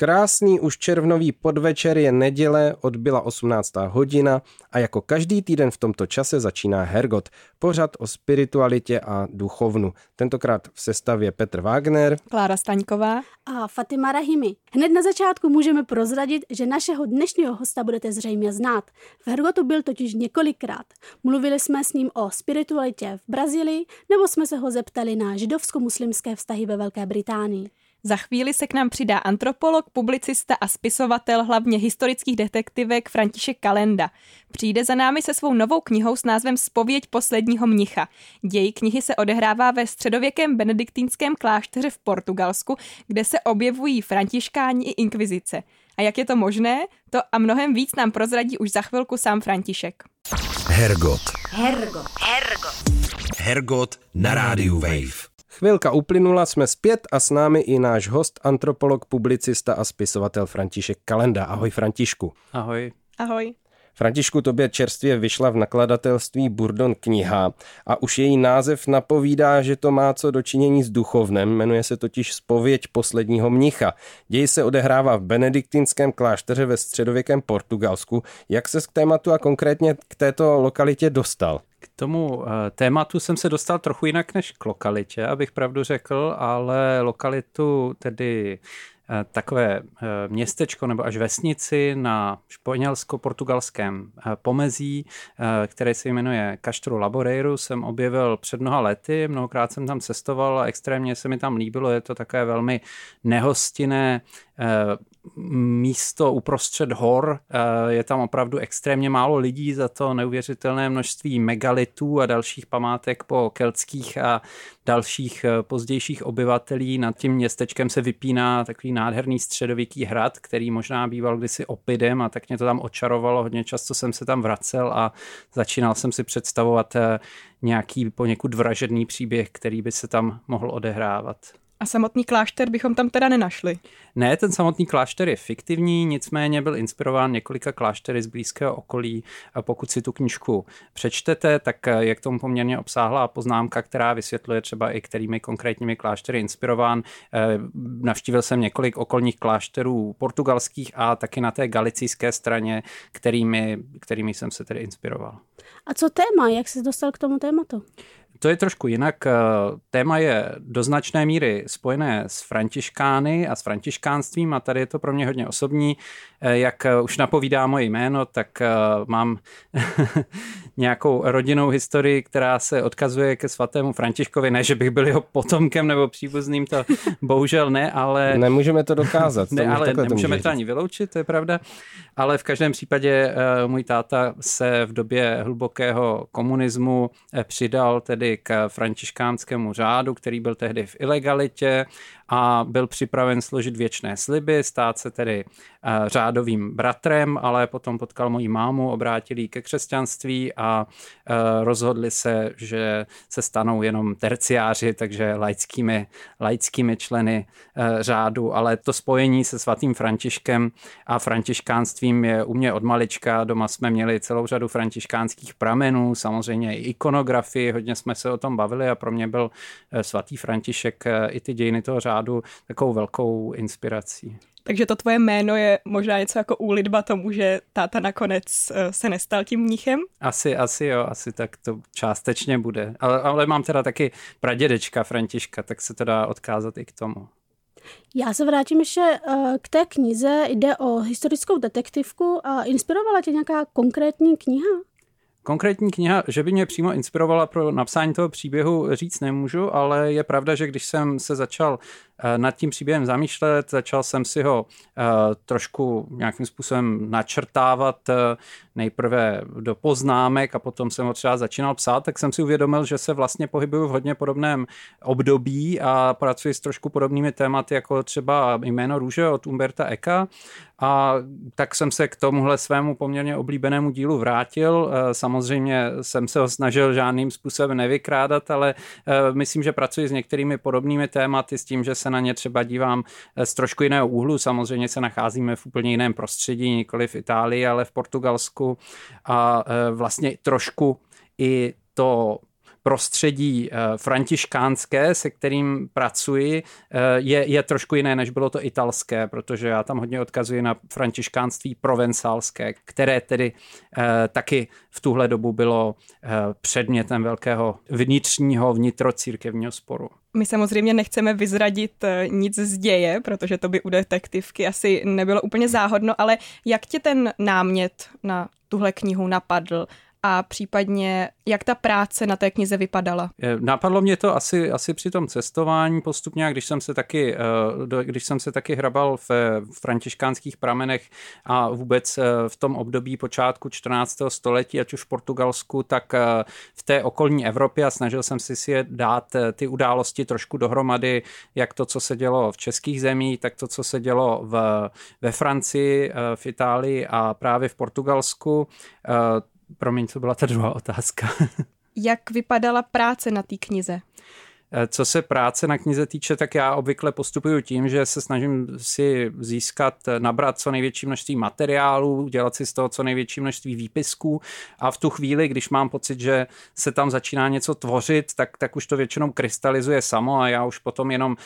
Krásný už červnový podvečer je neděle, odbyla 18. hodina a jako každý týden v tomto čase začíná Hergot, pořad o spiritualitě a duchovnu. Tentokrát v sestavě Petr Wagner, Klára Staňková A Fatima Rahimi. Hned na začátku můžeme prozradit, že našeho dnešního hosta budete zřejmě znát. V Hergotu byl totiž několikrát. Mluvili jsme s ním o spiritualitě v Brazílii, nebo jsme se ho zeptali na židovsko-muslimské vztahy ve Velké Británii. Za chvíli se k nám přidá antropolog, publicista a spisovatel hlavně historických detektivek František Kalenda. Přijde za námi se svou novou knihou s názvem Spověď posledního mnicha. Děj knihy se odehrává ve středověkém benediktínském klášteře v Portugalsku, kde se objevují františkáni i inkvizice. A jak je to možné? To a mnohem víc nám prozradí už za chvilku sám František. Hergot. Hergot. Hergot. Hergot na rádiu Wave. Chvilka uplynula, jsme zpět a s námi i náš host, antropolog, publicista a spisovatel František Kalenda. Ahoj Františku. Ahoj. Ahoj. Františku, tobě čerstvě vyšla v nakladatelství Burdon kniha a už její název napovídá, že to má co dočinění s duchovnem, jmenuje se totiž Spověď posledního mnicha. Děj se odehrává v benediktinském klášteře ve středověkém Portugalsku. Jak se k tématu a konkrétně k této lokalitě dostal? K tomu eh, tématu jsem se dostal trochu jinak než k lokalitě, abych pravdu řekl, ale lokalitu tedy eh, takové eh, městečko nebo až vesnici na španělsko-portugalském pomezí, které se jmenuje Castro Laboreiru, jsem objevil před mnoha lety, mnohokrát jsem tam cestoval a extrémně se mi tam líbilo, je to také velmi nehostinné místo uprostřed hor. Je tam opravdu extrémně málo lidí, za to neuvěřitelné množství megalitů a dalších památek po keltských a dalších pozdějších obyvatelí. Nad tím městečkem se vypíná takový nádherný středověký hrad, který možná býval kdysi opidem a tak mě to tam očarovalo. Hodně často jsem se tam vracel a začínal jsem si představovat nějaký poněkud vražedný příběh, který by se tam mohl odehrávat. A samotný klášter bychom tam teda nenašli. Ne, ten samotný klášter je fiktivní, nicméně byl inspirován několika kláštery z blízkého okolí. A pokud si tu knížku přečtete, tak je k tomu poměrně obsáhlá poznámka, která vysvětluje třeba i kterými konkrétními kláštery inspirován. Navštívil jsem několik okolních klášterů portugalských a taky na té galicijské straně, kterými, kterými jsem se tedy inspiroval. A co téma? Jak jsi dostal k tomu tématu? To je trošku jinak. Téma je do značné míry spojené s františkány a s františkánstvím a tady je to pro mě hodně osobní. Jak už napovídá moje jméno, tak mám nějakou rodinnou historii, která se odkazuje ke svatému Františkovi. Ne, že bych byl jeho potomkem nebo příbuzným, to bohužel ne, ale... Nemůžeme to dokázat. ne, to ale nemůžeme může to ani vyloučit, to je pravda. Ale v každém případě můj táta se v době hlubokého komunismu přidal tedy k františkánskému řádu, který byl tehdy v ilegalitě a byl připraven složit věčné sliby, stát se tedy řádovým bratrem, ale potom potkal moji mámu, obrátili ke křesťanství a rozhodli se, že se stanou jenom terciáři, takže laickými, laickými členy řádu, ale to spojení se svatým Františkem a františkánstvím je u mě od malička. Doma jsme měli celou řadu františkánských pramenů, samozřejmě i ikonografii, hodně jsme se o tom bavili a pro mě byl svatý František i ty dějiny toho řádu takovou velkou inspirací. Takže to tvoje jméno je možná něco jako úlitba tomu, že táta nakonec se nestal tím mnichem? Asi, asi jo, asi tak to částečně bude. Ale, ale mám teda taky pradědečka Františka, tak se to dá odkázat i k tomu. Já se vrátím ještě k té knize. Jde o historickou detektivku a inspirovala tě nějaká konkrétní kniha? Konkrétní kniha, že by mě přímo inspirovala pro napsání toho příběhu, říct nemůžu, ale je pravda, že když jsem se začal nad tím příběhem zamýšlet, začal jsem si ho trošku nějakým způsobem načrtávat nejprve do poznámek a potom jsem ho třeba začínal psát, tak jsem si uvědomil, že se vlastně pohybuju v hodně podobném období a pracuji s trošku podobnými tématy, jako třeba jméno růže od Umberta Eka. A tak jsem se k tomuhle svému poměrně oblíbenému dílu vrátil. Samozřejmě jsem se ho snažil žádným způsobem nevykrádat, ale myslím, že pracuji s některými podobnými tématy, s tím, že se na ně třeba dívám z trošku jiného úhlu. Samozřejmě se nacházíme v úplně jiném prostředí, nikoli v Itálii, ale v Portugalsku. A vlastně trošku i to prostředí eh, františkánské, se kterým pracuji, eh, je, je trošku jiné, než bylo to italské, protože já tam hodně odkazuji na františkánství provencálské, které tedy eh, taky v tuhle dobu bylo předmětem velkého vnitřního vnitrocírkevního sporu. My samozřejmě nechceme vyzradit nic z děje, protože to by u detektivky asi nebylo úplně záhodno, ale jak tě ten námět na tuhle knihu napadl? A případně jak ta práce na té knize vypadala? Napadlo mě to asi, asi při tom cestování postupně, když jsem se taky, eh, když jsem se taky hrabal v františkánských pramenech a vůbec eh, v tom období počátku 14. století, ať už v Portugalsku, tak eh, v té okolní Evropě a snažil jsem si si dát ty události trošku dohromady, jak to, co se dělo v českých zemích, tak to, co se dělo v, ve Francii, v Itálii a právě v Portugalsku Promiň, co byla ta druhá otázka? Jak vypadala práce na té knize? Eh, co se práce na knize týče, tak já obvykle postupuju tím, že se snažím si získat, eh, nabrat co největší množství materiálů, dělat si z toho co největší množství výpisků. A v tu chvíli, když mám pocit, že se tam začíná něco tvořit, tak, tak už to většinou krystalizuje samo a já už potom jenom uh,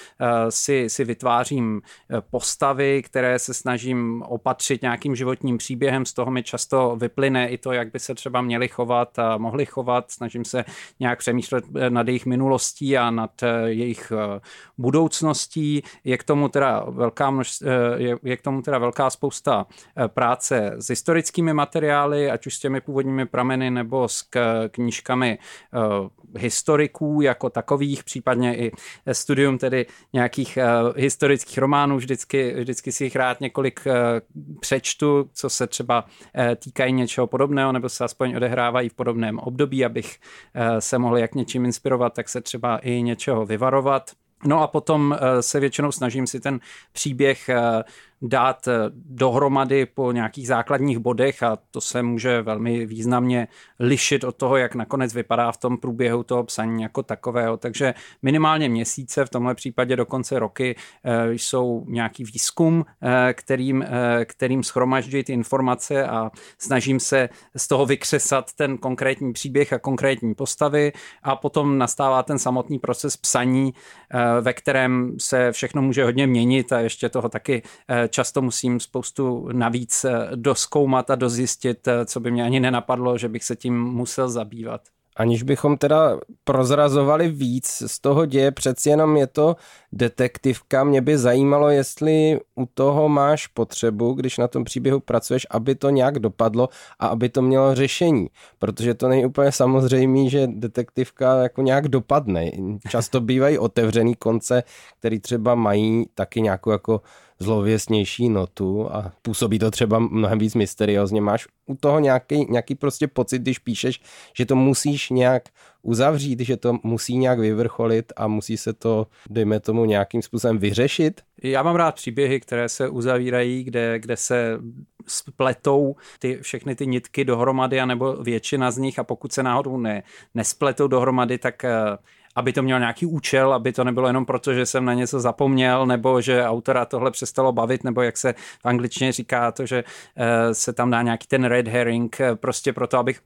si, si vytvářím postavy, které se snažím opatřit nějakým životním příběhem, z toho mi často vyplyne i to, jak by se třeba měli chovat a mohli chovat, snažím se nějak přemýšlet nad jejich minulostí a nad eh, jejich eh, budoucností. Je k tomu teda velká, množ, eh, je, je k tomu teda velká spousta práce s historickými materiály, ať už s těmi původními prameny nebo s knížkami historiků jako takových, případně i studium tedy nějakých historických románů. Vždycky, vždycky si jich rád několik přečtu, co se třeba týkají něčeho podobného, nebo se aspoň odehrávají v podobném období, abych se mohl jak něčím inspirovat, tak se třeba i něčeho vyvarovat. No a potom eh, se většinou snažím si ten příběh eh, dát eh, dohromady po nějakých základních bodech a to se může velmi významně lišit od toho, jak nakonec vypadá v tom průběhu toho psaní jako takového. Takže minimálně měsíce, v tomhle případě dokonce roky, eh, jsou nějaký výzkum, eh, kterým, kterým schromažďuji ty informace a snažím se z toho vykřesat ten konkrétní příběh a konkrétní postavy a potom nastává ten samotný proces psaní, ve kterém se všechno může hodně měnit a ještě toho taky často musím spoustu navíc eh, doskoumat a dozjistit, eh, co by mě ani nenapadlo, že bych se tím musel zabývat. Aniž bychom teda prozrazovali víc z toho děje, přeci jenom je to detektivka. Mě by zajímalo, jestli u toho máš potřebu, když na tom příběhu pracuješ, aby to nějak dopadlo a aby to mělo řešení. Protože to není úplně samozřejmé, že detektivka jako nějak dopadne. Často bývají otevřený konce, který třeba mají taky nějakou jako zlověstnější notu a působí to třeba mnohem víc mysteriózně. Máš u toho nějaký, nějaký prostě pocit, když píšeš, že to musíš nějak uzavřít, že to musí nějak vyvrcholit a musí se to, dejme tomu, nějakým způsobem vyřešit? Já mám rád příběhy, které se uzavírají, kde, kde se spletou ty, všechny ty nitky dohromady, anebo většina z nich a pokud se náhodou ne, nespletou dohromady, tak eh, aby to mělo nějaký účel, aby to nebylo jenom proto, že jsem na něco zapomněl, nebo že autora tohle přestalo bavit, nebo jak se v angličtině říká to, že eh, se tam dá nějaký ten red herring, eh, prostě proto, abych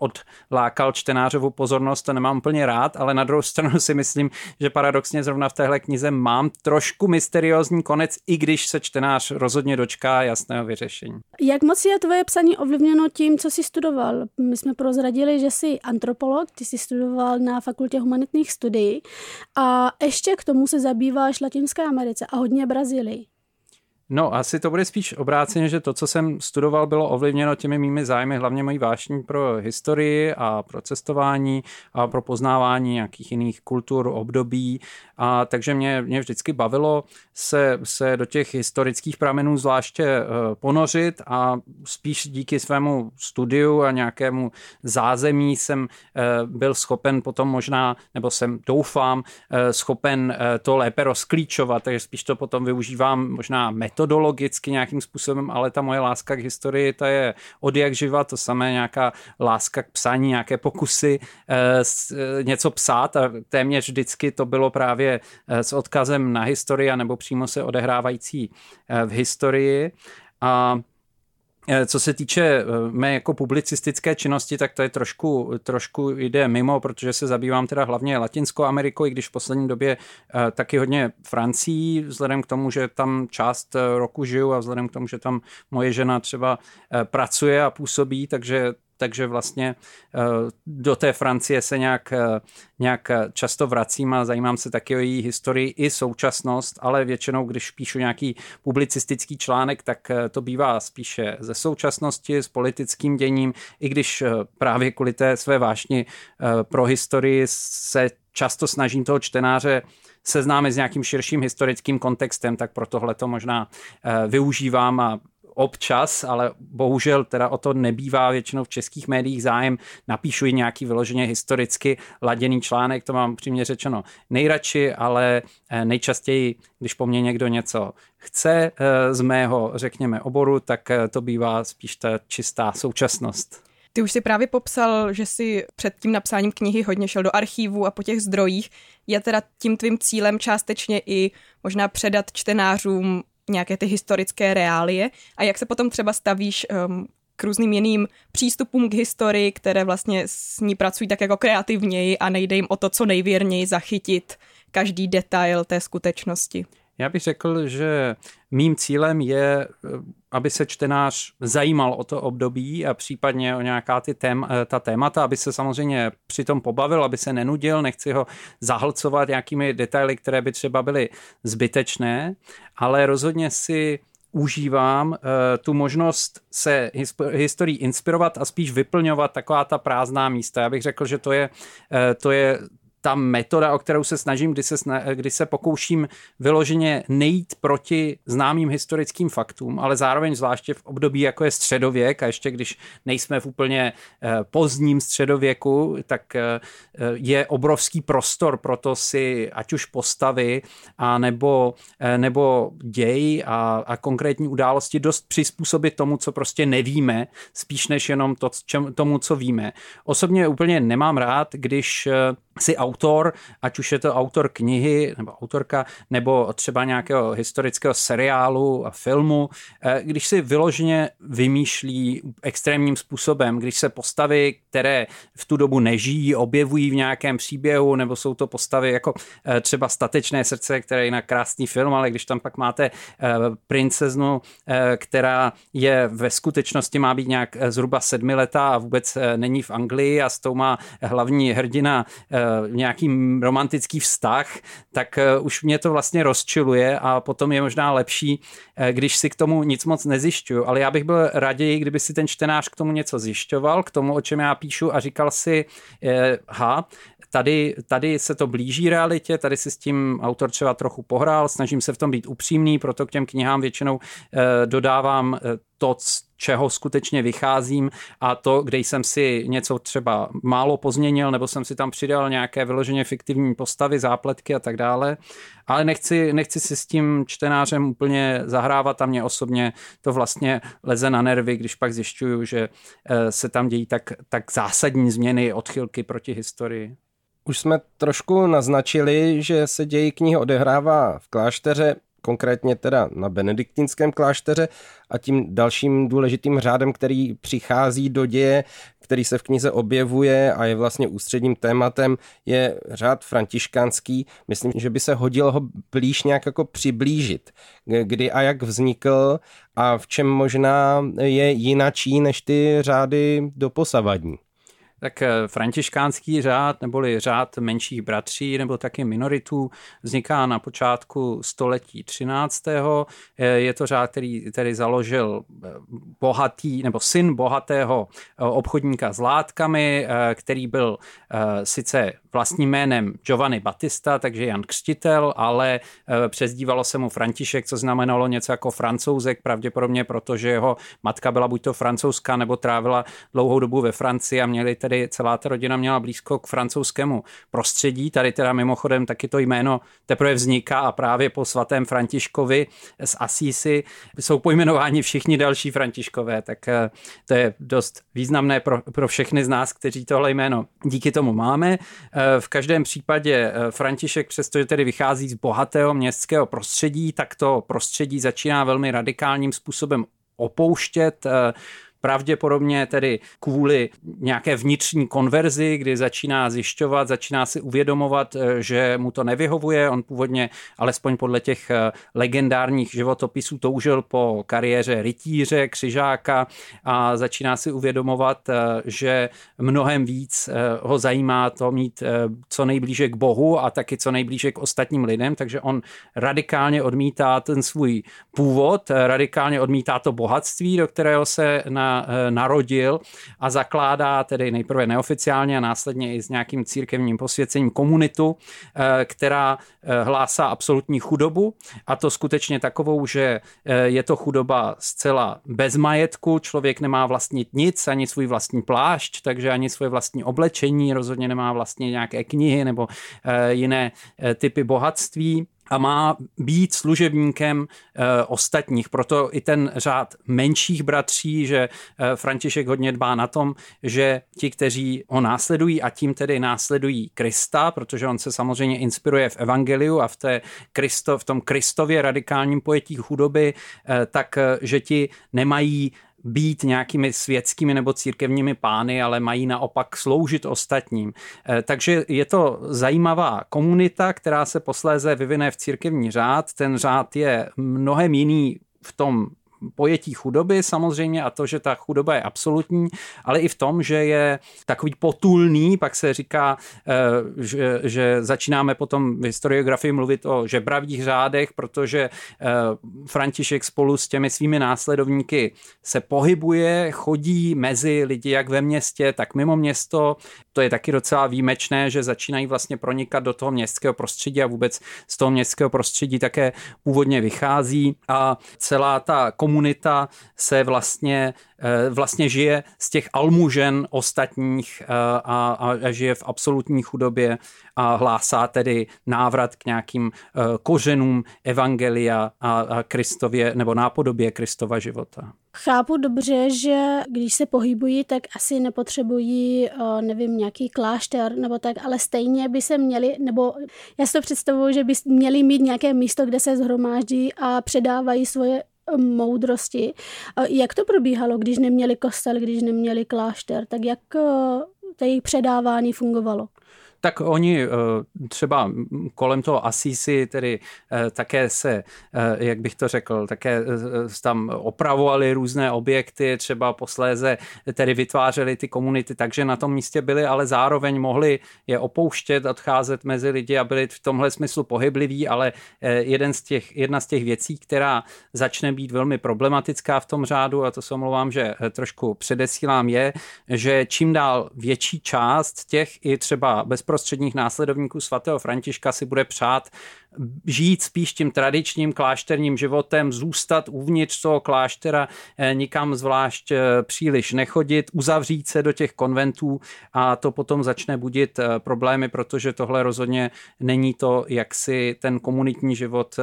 odlákal čtenářovu pozornost, to nemám úplně rád, ale na druhou stranu si myslím, že paradoxně zrovna v téhle knize mám trošku mysteriózní konec, i když se čtenář rozhodně dočká jasného vyřešení. Jak moc je tvoje psaní ovlivněno tím, co jsi studoval? My jsme prozradili, že jsi antropolog, ty jsi studoval na fakultě humanitních studií. A ještě k tomu se zabýváš Latinské Americe a hodně Brazílii. No, asi to bude spíš obráceně, že to, co jsem studoval, bylo ovlivněno těmi mými zájmy, hlavně mojí vášní pro historii a pro cestování a pro poznávání nějakých jiných kultur, období. A takže mě, mě vždycky bavilo se, se do těch historických pramenů zvláště eh, ponořit a spíš díky svému studiu a nějakému zázemí jsem eh, byl schopen potom možná, nebo jsem doufám, eh, schopen to lépe rozklíčovat, takže spíš to potom využívám možná met metodologicky nějakým způsobem, ale ta moje láska k historii, ta je od jak živa, to samé nějaká láska k psaní, nějaké pokusy něco psát a téměř vždycky to bylo právě s odkazem na historii nebo přímo se odehrávající v historii. A Eh, co se týče eh, mé jako publicistické činnosti, tak to je trošku, trošku jde mimo, protože se zabývám teda hlavně Latinskou Amerikou, i když v poslední době eh, taky hodně Francií, vzhledem k tomu, že tam část roku žiju a vzhledem k tomu, že tam moje žena třeba pracuje a působí, takže takže vlastně eh, do té Francie se nějak, eh, nějak často vracím a zajímám se taky o její historii i současnost, ale většinou, když píšu nějaký publicistický článek, tak eh, to bývá spíše ze současnosti, s politickým děním, i když právě kvůli té své vášni pro historii se často snažím toho čtenáře seznámit s nějakým širším historickým kontextem, tak pro tohle to možná využívám a občas, ale bohužel teda o to nebývá většinou v českých médiích zájem. Napíšu i nějaký vyloženě historicky laděný článek, to mám přímě řečeno nejradši, ale eh, nejčastěji, když po mně někdo něco chce eh, z mého, řekněme, oboru, tak eh, to bývá spíš ta čistá současnost. Ty už si právě popsal, že si před tím napsáním knihy hodně šel do archívu a po těch zdrojích. Je teda tím tvým cílem částečně i možná předat čtenářům nějaké ty historické reálie a jak se potom třeba stavíš um, k různým jiným přístupům k historii, které vlastně s ní pracují tak jako kreativněji a nejde jim o to, co nejvěrněji zachytit každý detail té skutečnosti. Já bych řekl, že mým cílem je, eh, aby se čtenář zajímal o to období a případně o nějaká ty tém, eh, ta témata, aby se samozřejmě přitom pobavil, aby se nenudil, nechci ho zahlcovat nějakými detaily, které by třeba byly zbytečné, ale rozhodně si užívám uh, tu možnost se historií inspirovat a spíš vyplňovat taková ta prázdná místa. Já bych řekl, že to je, uh, to je ta metoda, o kterou se snažím, kdy se, kdy se pokouším vyloženě nejít proti známým historickým faktům, ale zároveň zvláště v období, jako je středověk, a ještě když nejsme v úplně eh, pozdním středověku, tak eh, je obrovský prostor pro to si ať už postavy, a nebo, eh, nebo děj a, a konkrétní události dost přizpůsobit tomu, co prostě nevíme, spíš než jenom to, čem, tomu, co víme. Osobně úplně nemám rád, když si autor, ať už je to autor knihy nebo autorka, nebo třeba nějakého historického seriálu a filmu, eh, když si vyloženě vymýšlí extrémním způsobem, když se postavy, které v tu dobu nežijí, objevují v nějakém příběhu, nebo jsou to postavy jako eh, třeba Statečné srdce, které je jinak krásný film, ale když tam pak máte eh, princeznu, která je ve skutečnosti má být nějak zhruba sedmiletá a vůbec není v Anglii a s tou má hlavní hrdina nějaký romantický vztah, tak eh, už mě to vlastně rozčiluje a potom je možná lepší, eh, když si k tomu nic moc nezjišťuju. Ale já bych byl raději, kdyby si ten čtenář k tomu něco zjišťoval, k tomu, o čem já píšu a říkal si, eh, ha, tady, tady se to blíží realitě, tady si s tím autor třeba trochu pohrál, snažím se v tom být upřímný, proto k těm knihám většinou dodávám to, čeho skutečně vycházím a to, kde jsem si něco třeba málo pozměnil, nebo jsem si tam přidal nějaké vyloženě fiktivní postavy, zápletky a tak dále. Ale nechci, nechci si s tím čtenářem úplně zahrávat a mě osobně to vlastně leze na nervy, když pak zjišťuju, že eh, se tam dějí tak, tak zásadní změny, odchylky proti historii. Už jsme trošku naznačili, že se dějí knihy odehrává v klášteře konkrétně teda na benediktinském klášteře a tím dalším důležitým řádem, který přichází do děje, který se v knize objevuje a je vlastně ústředním tématem, je řád františkánský. Myslím, že by se hodilo ho blíž nějak jako přiblížit. Kdy a jak vznikl a v čem možná je jinačí než ty řády doposavadní tak eh, františkánský řád neboli řád menších bratří nebo taky minoritů vzniká na počátku století 13. Eh, je to řád, který který založil eh, bohatý nebo syn bohatého obchodníka s látkami, který byl sice vlastním jménem Giovanni Battista, takže Jan Křtitel, ale přezdívalo se mu František, co znamenalo něco jako francouzek, pravděpodobně protože jeho matka byla buď to francouzská, nebo trávila dlouhou dobu ve Francii a měli tedy celá ta rodina měla blízko k francouzskému prostředí. Tady teda mimochodem taky to jméno teprve vzniká a právě po svatém Františkovi z Asísi jsou pojmenováni všichni další Františkové, tak eh, to je dost významné pro, pro všechny z nás, kteří tohle jméno díky tomu máme. Eh, v každém případě František, přestože tedy vychází z bohatého městského prostředí, tak to prostředí začíná velmi radikálním způsobem opouštět pravděpodobně tedy kvůli nějaké vnitřní konverzi, kdy začíná zjišťovat, začíná si uvědomovat, eh, že mu to nevyhovuje. On původně, alespoň podle těch eh, legendárních životopisů, toužil po kariéře rytíře, křižáka a začíná si uvědomovat, eh, že mnohem víc ho zajímá to mít co nejblíže k Bohu a taky co nejblíže k ostatním lidem, takže on radikálně odmítá ten svůj původ, radikálně odmítá to bohatství, do kterého se na Eh, narodil a zakládá tedy nejprve neoficiálně a následně i s nějakým církevním posvěcením komunitu, eh, která eh, hlásá absolutní chudobu. A to skutečně takovou, že je to chudoba zcela bez majetku, člověk nemá vlastnit nic, ani svůj vlastní plášť, takže ani svoje vlastní oblečení, rozhodně nemá vlastně nějaké knihy nebo jiné typy bohatství a má být služebníkem e, ostatních. Proto i ten řád menších bratří, že e, František hodně dbá na tom, že ti, kteří ho následují a tím tedy následují Krista, protože on se samozřejmě inspiruje v Evangeliu a v, té Kristo, v tom Kristově radikálním pojetí chudoby, e, tak že ti nemají být nějakými světskými nebo církevními pány, ale mají naopak sloužit ostatním. Eh, takže je to zajímavá komunita, která se posléze vyvine v církevní řád. Ten řád je mnohem jiný v tom pojetí chudoby samozřejmě a to, že ta chudoba je absolutní, ale i v tom, že je takový potulný, pak se říká, eh, že, že začínáme potom v historiografii mluvit o žebravých řádech, protože eh, František spolu s těmi svými následovníky se pohybuje, chodí mezi lidi jak ve městě, tak mimo město. To je taky docela výjimečné, že začínají vlastně pronikat do toho městského prostředí a vůbec z toho městského prostředí také původně vychází a celá ta komunita se vlastně, eh, vlastně žije z těch almužen ostatních eh, a, a žije v absolutní chudobě a hlásá tedy návrat k nějakým eh, kořenům evangelia a Kristově nebo nápodobě Kristova života. Chápu dobře, že když se pohybují, tak asi nepotřebují, nevím, nějaký klášter nebo tak, ale stejně by se měli, nebo já si to představuju, že by měli mít nějaké místo, kde se zhromáždí a předávají svoje moudrosti. Jak to probíhalo, když neměli kostel, když neměli klášter? Tak jak to jejich předávání fungovalo? Tak oni eh, třeba kolem toho Asisi tedy eh, také se, eh, jak bych to řekl, také tam opravovali různé objekty, třeba posléze tedy vytvářeli ty komunity, takže na tom místě byli, ale zároveň mohli je opouštět, odcházet mezi lidi a byli v tomhle smyslu pohybliví, ale jeden z těch, jedna z těch věcí, která začne být velmi problematická v tom řádu, a to se omlouvám, že trošku předesílám, je, že čím dál větší část těch i třeba bez bezprostředních následovníků svatého Františka si bude přát žít spíš tím tradičním klášterním životem, zůstat uvnitř toho kláštera, eh, nikam zvlášť eh, příliš nechodit, uzavřít se do těch konventů a to potom začne budit eh, problémy, protože tohle rozhodně není to, jak si ten komunitní život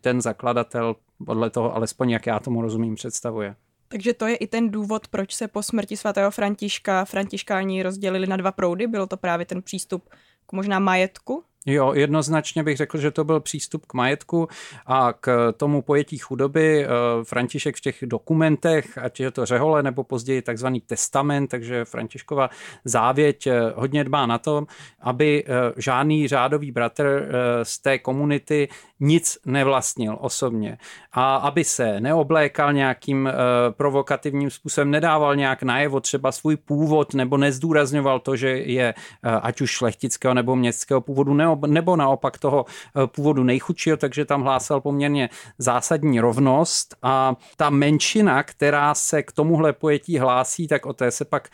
ten zakladatel podle toho, alespoň jak já tomu rozumím, představuje. Takže to je i ten důvod, proč se po smrti svatého Františka františkáni rozdělili na dva proudy. Bylo to právě ten přístup k možná majetku Jo, jednoznačně bych řekl, že to byl přístup k majetku a k tomu pojetí chudoby. Eh, František v těch dokumentech, ať je to řehole nebo později takzvaný testament, takže Františkova závěť eh, hodně dbá na to, aby eh, žádný řádový bratr z té komunity nic nevlastnil osobně a aby se neoblékal nějakým provokativním způsobem, nedával nějak najevo třeba svůj původ nebo nezdůrazňoval to, že je ať už šlechtického nebo městského původu, neoblékal nebo naopak toho původu nejchudšího, takže tam hlásal poměrně zásadní rovnost. A ta menšina, která se k tomuhle pojetí hlásí, tak o té se pak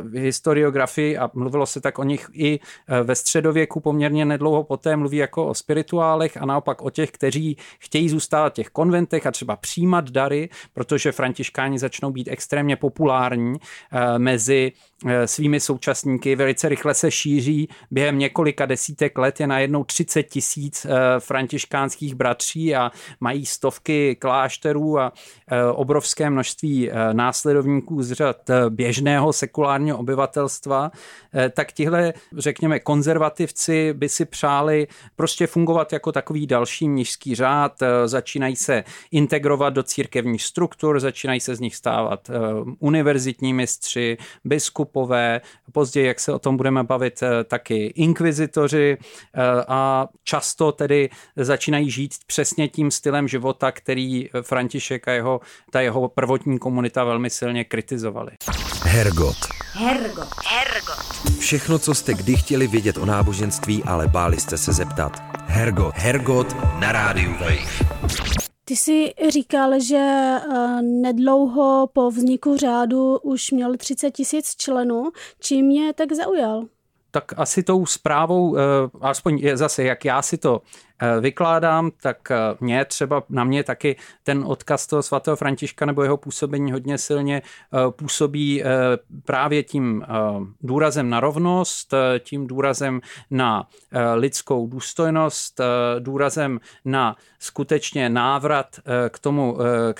v historiografii a mluvilo se tak o nich i ve středověku poměrně nedlouho poté mluví jako o spirituálech a naopak o těch, kteří chtějí zůstat v těch konventech a třeba přijímat dary, protože františkáni začnou být extrémně populární eh, mezi eh, svými současníky, velice rychle se šíří, během několika desítek let je najednou 30 tisíc eh, františkánských bratří a mají stovky klášterů a obrovské množství následovníků z řad běžného sekulárního obyvatelstva, tak tihle, řekněme, konzervativci by si přáli prostě fungovat jako takový další mnižský řád, začínají se integrovat do církevních struktur, začínají se z nich stávat eh, univerzitní mistři, biskupové, později, jak se o tom budeme bavit, eh, taky inkvizitoři eh, a často tedy začínají žít přesně tím stylem života, který František a jeho, ta jeho prvotní komunita velmi silně kritizovali. Hergot. Hergot. Hergot. Všechno, co jste kdy chtěli vědět o náboženství, ale báli jste se zeptat. Hergot. Hergot na rádiu Wave. Ty jsi říkal, že eh, nedlouho po vzniku řádu už měl 30 tisíc členů. Čím mě tak zaujal? Tak asi tou zprávou, eh, alespoň zase, jak já si to vykládám, tak eh, mě třeba, na mě taky ten odkaz toho svatého Františka nebo jeho působení hodně silně eh, působí právě tím důrazem na rovnost, tím důrazem na lidskou důstojnost, důrazem na skutečně návrat k tomu,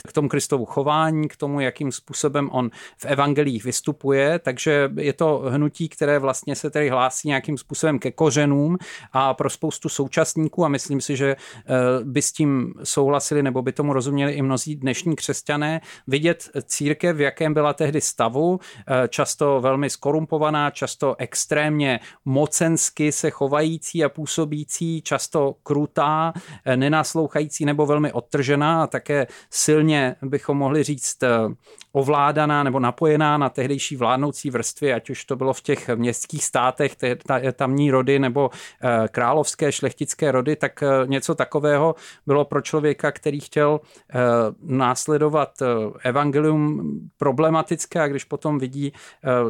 k tomu Kristovu chování, k tomu, jakým způsobem on v evangelích vystupuje, takže je to hnutí, které vlastně se tedy hlásí nějakým způsobem ke kořenům a pro spoustu současníků a myslím, myslím si, že eh, by s tím souhlasili nebo by tomu rozuměli i mnozí dnešní křesťané, vidět církev, v jakém byla tehdy stavu, eh, často velmi skorumpovaná, často extrémně mocensky se chovající a působící, často krutá, eh, nenaslouchající nebo velmi odtržená a také silně bychom mohli říct ovládaná nebo napojená na tehdejší vládnoucí vrstvy, ať už to bylo v těch městských státech, tamní rody nebo královské šlechtické rody, tak Eh, něco takového bylo pro člověka, který chtěl eh, následovat eh, evangelium problematické a když potom vidí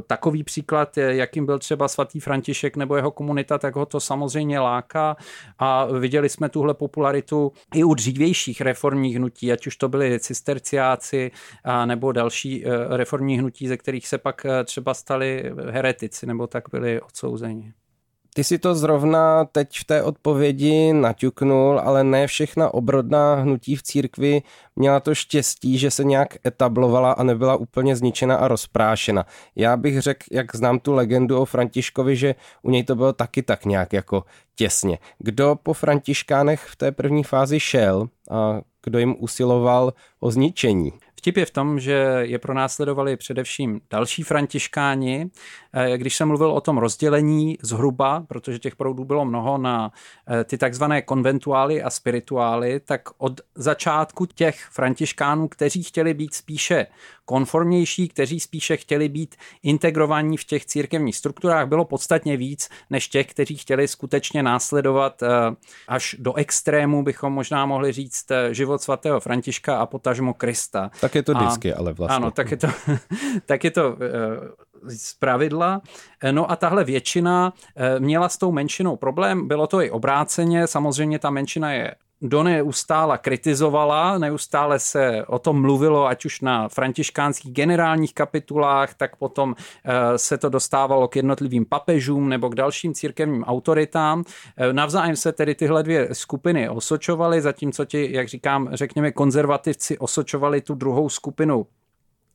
takový příklad, jakým byl třeba svatý František nebo jeho komunita, tak ho to samozřejmě láká a viděli jsme tuhle popularitu i u dřívějších reformních hnutí, ať už to byly cisterciáci a nebo další reformní hnutí, ze kterých se pak třeba stali heretici nebo tak byli odsouzeni. Ty si to zrovna teď v té odpovědi naťuknul, ale ne všechna obrodná hnutí v církvi měla to štěstí, že se nějak etablovala a nebyla úplně zničena a rozprášena. Já bych řekl, jak znám tu legendu o Františkovi, že u něj to bylo taky tak nějak jako těsně. Kdo po Františkánech v té první fázi šel a kdo jim usiloval o zničení? Vtip je v tom, že je pronásledovali především další františkáni. Eh, když jsem mluvil o tom rozdělení zhruba, protože těch proudů bylo mnoho na eh, ty takzvané konventuály a spirituály, tak od začátku těch františkánů, kteří chtěli být spíše konformnější, kteří spíše chtěli být integrovaní v těch církevních strukturách, bylo podstatně víc než těch, kteří chtěli skutečně následovat eh, až do extrému, bychom možná mohli říct, život svatého Františka a potažmo Krista. Tak je to vždycky, a, ale vlastně. Ano, tak je to, tak je to uh, z pravidla. Eh, no a tahle většina měla s tou menšinou problém, bylo to i obráceně, samozřejmě ta menšina je do neustále kritizovala, neustále se o tom mluvilo, ať už na františkánských generálních kapitulách, tak potom se to dostávalo k jednotlivým papežům nebo k dalším církevním autoritám. Navzájem se tedy tyhle dvě skupiny osočovaly, zatímco ti, jak říkám, řekněme konzervativci osočovali tu druhou skupinu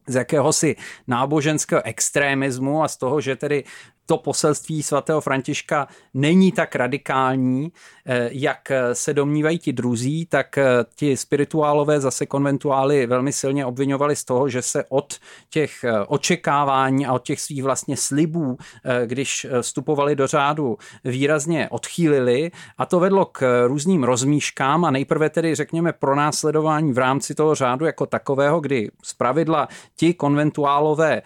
z jakéhosi náboženského extremismu a z toho, že tedy to poselství svatého Františka není tak radikální, eh, jak se domnívají ti druzí, tak eh, ti spirituálové, zase konventuály velmi silně obvinovali z toho, že se od těch eh, očekávání a od těch svých vlastně slibů, když vstupovali do řádu, výrazně odchýlili. A to vedlo k různým rozmíškám a nejprve tedy řekněme pronásledování v rámci toho řádu jako takového, kdy zpravidla ti konventuálové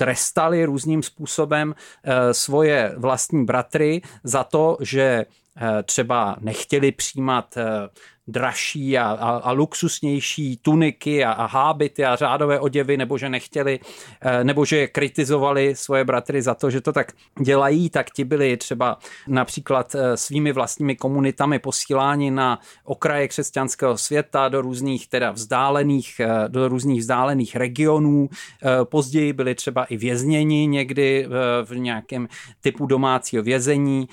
trestali různým způsobem svoje vlastní bratry za to, že třeba nechtěli přijímat dražší a, a, a luxusnější tuniky a, a hábity a řádové oděvy, nebo že nechtěli, eh, nebo že kritizovali svoje bratry za to, že to tak dělají, tak ti byli třeba například eh, svými vlastními komunitami posíláni na okraje křesťanského světa do různých teda vzdálených, eh, do různých vzdálených regionů. Později byli třeba i vězněni někdy v nějakém typu domácího vězení.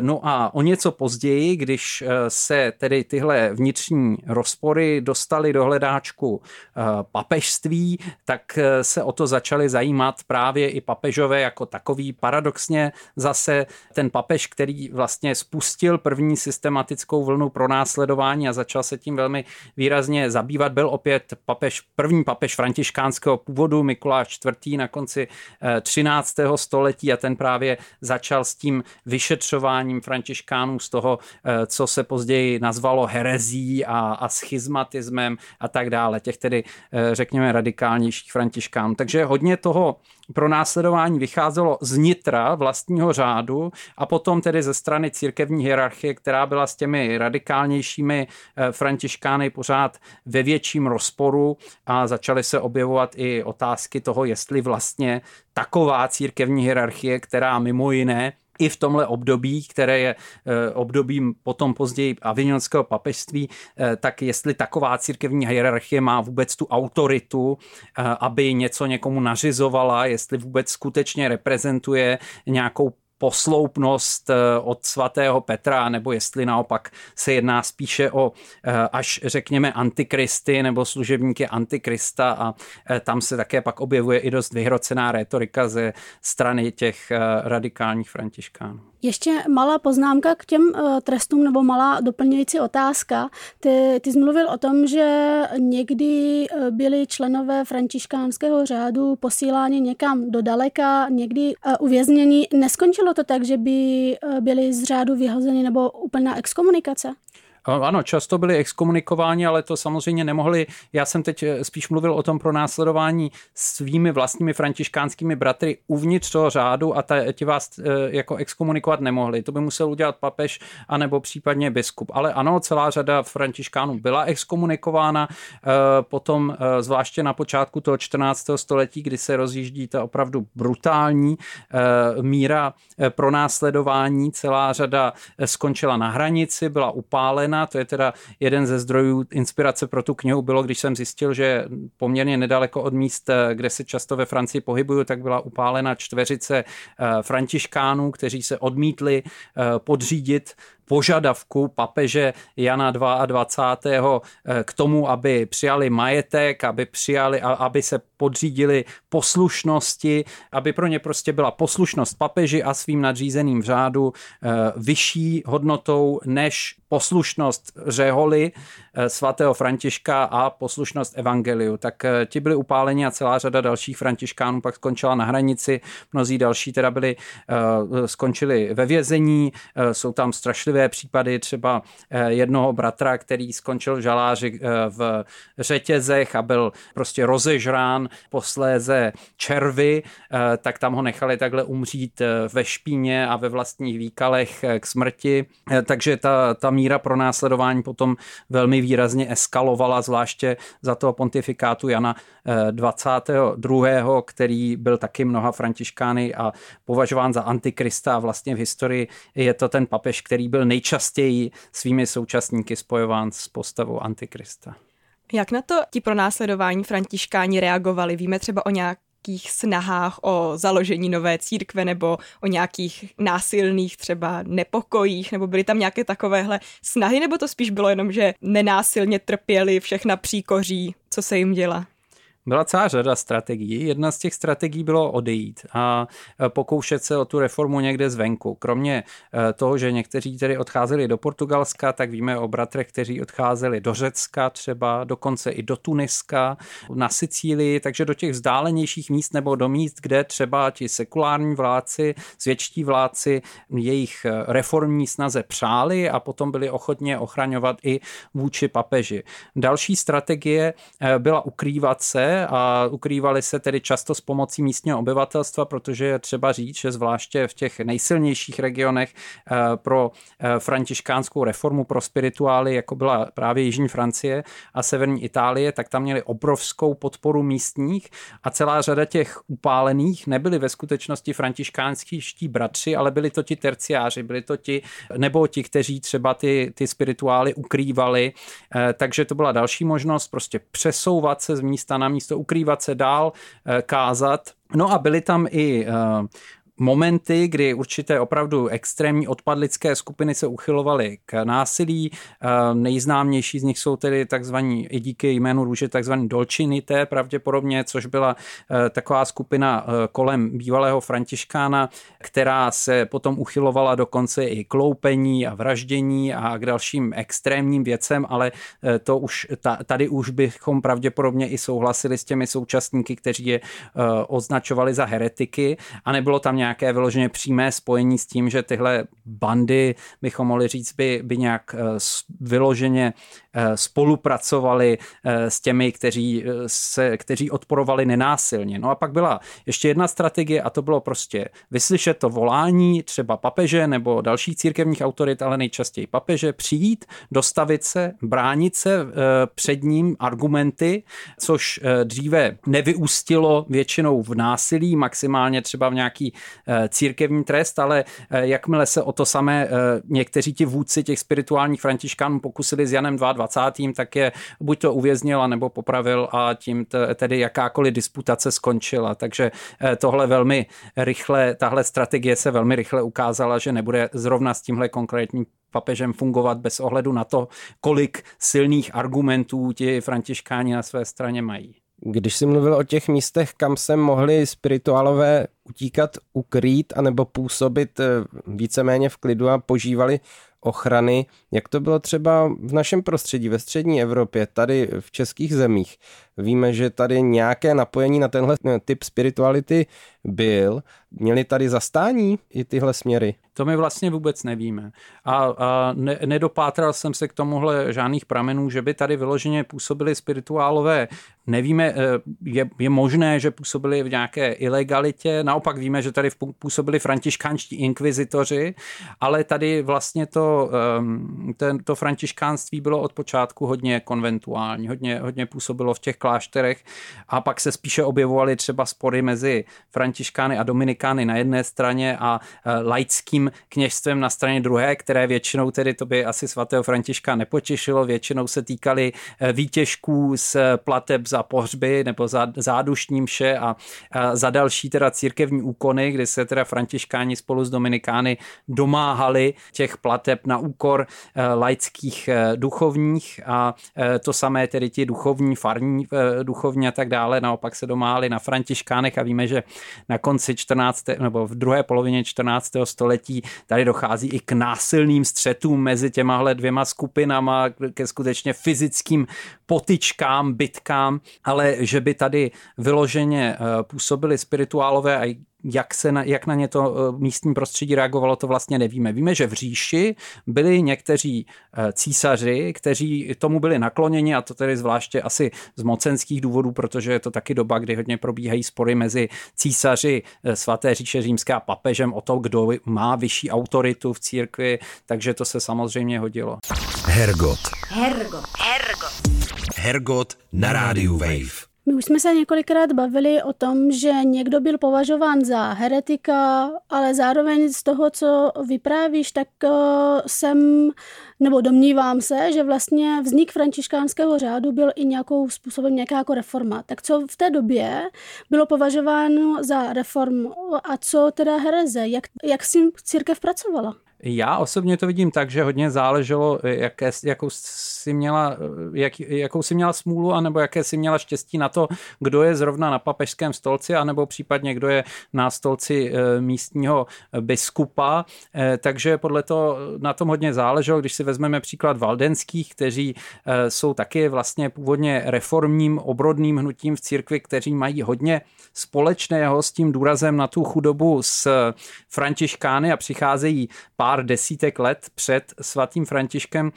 No a o něco později, když se tedy tyhle vnitřní rozpory dostali do hledáčku eh, papežství, tak eh, se o to začali zajímat právě i papežové jako takový. Paradoxně zase ten papež, který vlastně spustil první systematickou vlnu pronásledování a začal se tím velmi výrazně zabývat, byl opět papež, první papež františkánského původu Mikuláš IV. na konci 13. Eh, století a ten právě začal s tím vyšetřováním františkánů z toho, co se později nazvalo herez herezí a, a schizmatismem a tak dále, těch tedy eh, řekněme radikálnějších františkánů. Takže hodně toho pro následování vycházelo z nitra vlastního řádu a potom tedy ze strany církevní hierarchie, která byla s těmi radikálnějšími eh, františkány pořád ve větším rozporu a začaly se objevovat i otázky toho, jestli vlastně taková církevní hierarchie, která mimo jiné i v tomhle období, které je eh, obdobím potom později avignonského papežství, eh, tak jestli taková církevní hierarchie má vůbec tu autoritu, eh, aby něco někomu nařizovala, jestli vůbec skutečně reprezentuje nějakou posloupnost eh, od svatého Petra, nebo jestli naopak se jedná spíše o eh, až řekněme antikristy nebo služebníky antikrista a eh, tam se také pak objevuje i dost vyhrocená retorika ze strany těch radikálních františkánů. Ještě malá poznámka k těm uh, trestům nebo malá doplňující otázka. Ty, ty jsi mluvil o tom, že někdy uh, byli členové františkánského řádu posíláni někam do daleka, někdy uh, uvězněni. Neskončilo to tak, že by byli z řádu vyhozeni nebo úplná exkomunikace? Ano, často byli exkomunikováni, ale to samozřejmě nemohli. Já jsem teď eh, spíš mluvil o tom pro následování svými vlastními františkánskými bratry uvnitř toho řádu a ta, ti vás eh, jako exkomunikovat nemohli. To by musel udělat papež anebo případně biskup. Ale ano, celá řada františkánů byla exkomunikována, eh, potom zvláště na počátku toho 14. století, kdy se rozjíždí ta opravdu brutální míra pro následování. Celá řada skončila na hranici, byla upálena Galena, to je teda jeden ze zdrojů inspirace pro tu knihu, bylo, když jsem zjistil, že poměrně nedaleko od míst, eh, kde se často ve Francii pohybuju, tak byla upálena čtveřice eh, františkánů, kteří se odmítli eh, podřídit požadavku papeže Jana 22. k tomu, aby přijali majetek, aby přijali, aby se podřídili poslušnosti, aby pro ně prostě byla poslušnost papeži a svým nadřízeným v řádu vyšší hodnotou než poslušnost řeholi eh, svatého Františka a poslušnost evangeliu. Tak eh, ti byli upáleni a celá řada dalších františkánů pak skončila na hranici. Mnozí další teda byli, eh, skončili ve vězení. Jsou tam strašlivé případy třeba jednoho bratra, který skončil žaláři v řetězech a byl prostě rozežrán posléze červy, tak tam ho nechali takhle umřít ve špíně a ve vlastních výkalech k smrti. Takže ta, ta míra pro následování potom velmi výrazně eskalovala, zvláště za toho pontifikátu Jana 22., eh, který byl taky mnoha františkány a považován za antikrista a vlastně v historii je to ten papež, který byl nejčastěji svými současníky spojován s postavou antikrista. Jak na to ti pro následování františkáni reagovali? Víme třeba o nějak nějakých snahách o založení nové církve nebo o nějakých násilných třeba nepokojích, nebo byly tam nějaké takovéhle snahy, nebo to spíš bylo jenom, že nenásilně trpěli všechna příkoří, co se jim dělá? Byla celá řada strategií. Jedna z těch strategií bylo odejít a e, pokoušet se o tu reformu někde zvenku. Kromě e, toho, že někteří tedy odcházeli do Portugalska, tak víme o bratrech, kteří odcházeli do Řecka třeba, dokonce i do Tuniska, na Sicílii, takže do těch vzdálenějších míst nebo do míst, kde třeba ti sekulární vládci, světští vládci jejich e, reformní snaze přáli a potom byli ochotně ochraňovat i vůči papeži. Další strategie byla ukrývat se a ukrývali se tedy často s pomocí místního obyvatelstva, protože je třeba říct, že zvláště v těch nejsilnějších regionech pro františkánskou reformu pro spirituály, jako byla právě Jižní Francie a Severní Itálie, tak tam měli obrovskou podporu místních a celá řada těch upálených nebyli ve skutečnosti františkánští bratři, ale byli to ti terciáři, byli to ti, nebo ti, kteří třeba ty, ty spirituály ukrývali, eh, takže to byla další možnost, prostě přesouvat se z místa na místo, ukrývat se dál, eh, kázat. No a byly tam i eh, momenty, kdy určité opravdu extrémní odpadlické skupiny se uchylovaly k násilí. Eh, nejznámější z nich jsou tedy takzvaní, i díky jménu růže, takzvaní dolčinité pravděpodobně, což byla eh, taková skupina eh, kolem bývalého Františkána, která se potom uchylovala dokonce i kloupení a vraždění a k dalším extrémním věcem, ale to už tady už bychom pravděpodobně i souhlasili s těmi současníky, kteří je označovali za heretiky a nebylo tam nějaké vyloženě přímé spojení s tím, že tyhle bandy, bychom mohli říct, by, by nějak eh, vyloženě spolupracovali eh, s těmi, kteří, se, kteří odporovali nenásilně. No a pak byla ještě jedna strategie a to bylo prostě vyslyšet to volání třeba papeže nebo dalších církevních autorit, ale nejčastěji papeže, přijít, dostavit se, bránit se před ním argumenty, což dříve nevyústilo většinou v násilí, maximálně třeba v nějaký Eh, církevní trest, ale eh, jakmile se o to samé eh, někteří ti vůdci těch spirituálních františkánů pokusili s Janem 22., tak je buď to uvěznil, nebo popravil a tím tedy jakákoliv disputace skončila. Takže tohle velmi rychle, tahle strategie se velmi rychle ukázala, že nebude zrovna s tímhle konkrétním papežem fungovat bez ohledu na to, kolik silných argumentů ti františkáni na své straně mají. Když jsi mluvil o těch místech, kam se mohli spirituálové utíkat, ukrýt anebo působit eh, víceméně v klidu a požívali ochrany, jak to bylo třeba v našem prostředí, ve střední Evropě, tady v českých zemích. Víme, že tady nějaké napojení na tenhle eh, typ spirituality byl. Měli tady zastání i tyhle směry? To my vlastně vůbec nevíme. A, a ne, nedopátral jsem se k tomuhle žádných pramenů, že by tady vyloženě působili spirituálové. Nevíme, eh, je, je možné, že působili v nějaké ilegalitě, naopak víme, že tady působili františkánští inkvizitoři, ale tady vlastně to, ehm, ten, to františkánství bylo od počátku hodně konventuální, hodně, hodně působilo v těch klášterech a pak se spíše objevovaly třeba spory mezi františkány a dominikány na jedné straně a e, laickým kněžstvem na straně druhé, které většinou tedy to by asi svatého Františka nepotěšilo, většinou se týkaly e, výtěžků z plateb za pohřby nebo za zádušní mše a za další teda církevní úkony, kdy se teda františkáni spolu s dominikány domáhali těch plateb na úkor e, laických duchovních a to samé tedy ti duchovní farní Eh, duchovní a tak dále, naopak se domáhali na františkánech a víme, že na konci 14. nebo v druhé polovině 14. století tady dochází i k násilným střetům mezi těmahle dvěma skupinama, ke skutečně fyzickým potyčkám, bitkám, ale že by tady vyloženě eh, působili spirituálové a jak, se na, jak na ně to eh, místní prostředí reagovalo, to vlastně nevíme. Víme, že v říši byli někteří eh, císaři, kteří tomu byli nakloněni a to tedy zvláště asi z mocenských důvodů, protože je to taky doba, kdy hodně probíhají spory mezi císaři eh, svaté říše římské a papežem o to, kdo má vyšší autoritu v církvi, takže to se samozřejmě hodilo. Hergot. Hergot. Hergot. Hergot na rádiu Wave. My už jsme se několikrát bavili o tom, že někdo byl považován za heretika, ale zároveň z toho, co vyprávíš, tak uh, jsem, nebo domnívám se, že vlastně vznik františkánského řádu byl i nějakou způsobem nějaká jako reforma. Tak co v té době bylo považováno za reformu a co teda hereze? Jak, jak si církev pracovala? Já osobně to vidím tak, že hodně záleželo, jaké, jakou, si měla, jak, jakou si měla smůlu, anebo jaké si měla štěstí na to, kdo je zrovna na papežském stolci, anebo případně kdo je na stolci eh, místního biskupa. Eh, takže podle toho na tom hodně záleželo, když si vezmeme příklad valdenských, kteří eh, jsou taky vlastně původně reformním, obrodným hnutím v církvi, kteří mají hodně společného s tím důrazem na tu chudobu s františkány a přicházejí pár desítek let před svatým Františkem,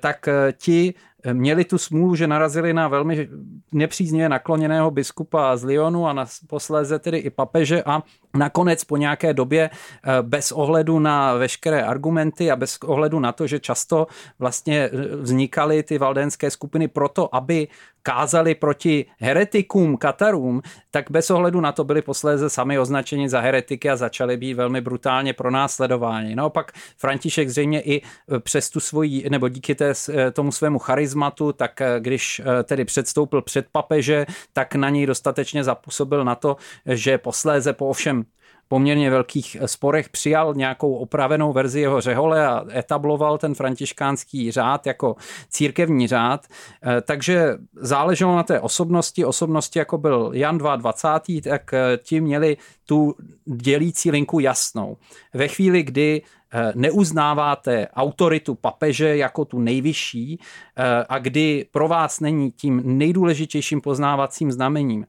tak ti měli tu smůlu, že narazili na velmi nepříznivě nakloněného biskupa z Lyonu a na, posléze tedy i papeže a nakonec po nějaké době eh, bez ohledu na veškeré argumenty a bez ohledu na to, že často vlastně eh, vznikaly ty valdénské skupiny proto, aby kázali proti heretikům, katarům, tak bez ohledu na to byli posléze sami označeni za heretiky a začali být velmi brutálně pronásledováni. Naopak František zřejmě i eh, přes tu svoji, nebo díky té, tomu svému charizmatu, tak když tedy předstoupil před papeže, tak na něj dostatečně zapůsobil na to, že posléze po ovšem poměrně velkých sporech přijal nějakou opravenou verzi jeho řehole a etabloval ten františkánský řád jako církevní řád. Eh, takže záleželo na té osobnosti. Osobnosti, jako byl Jan 22., tak eh, ti měli tu dělící linku jasnou. Ve chvíli, kdy eh, neuznáváte autoritu papeže jako tu nejvyšší a kdy pro vás není tím nejdůležitějším poznávacím znamením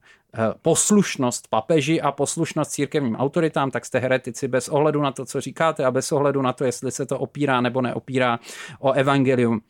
poslušnost papeži a poslušnost církevním autoritám, tak jste heretici bez ohledu na to, co říkáte a bez ohledu na to, jestli se to opírá nebo neopírá o evangelium.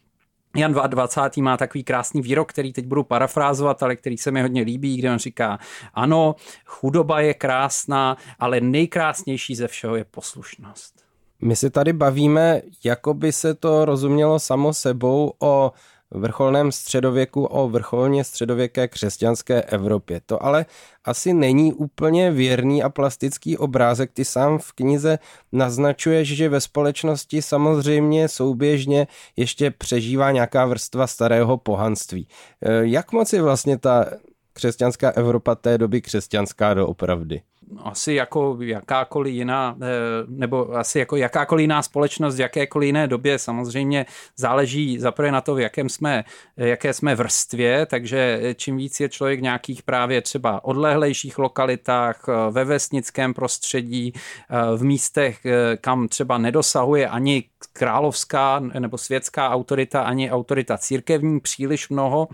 Jan 22. má takový krásný výrok, který teď budu parafrázovat, ale který se mi hodně líbí, kde on říká, ano, chudoba je krásná, ale nejkrásnější ze všeho je poslušnost. My se tady bavíme, jako by se to rozumělo samo sebou o vrcholném středověku o vrcholně středověké křesťanské Evropě. To ale asi není úplně věrný a plastický obrázek. Ty sám v knize naznačuješ, že ve společnosti samozřejmě souběžně ještě přežívá nějaká vrstva starého pohanství. E, jak moc je vlastně ta křesťanská Evropa té doby křesťanská doopravdy? Asi jako jakákoliv jiná, eh, nebo asi jako jakákoliv jiná společnost v jakékoliv jiné době. Samozřejmě záleží zaprvé na to, v jakém jsme, jaké jsme vrstvě, takže čím víc je člověk v nějakých právě třeba odlehlejších lokalitách, eh, ve vesnickém prostředí, eh, v místech, kam třeba nedosahuje ani královská nebo světská autorita, ani autorita církevní příliš mnoho,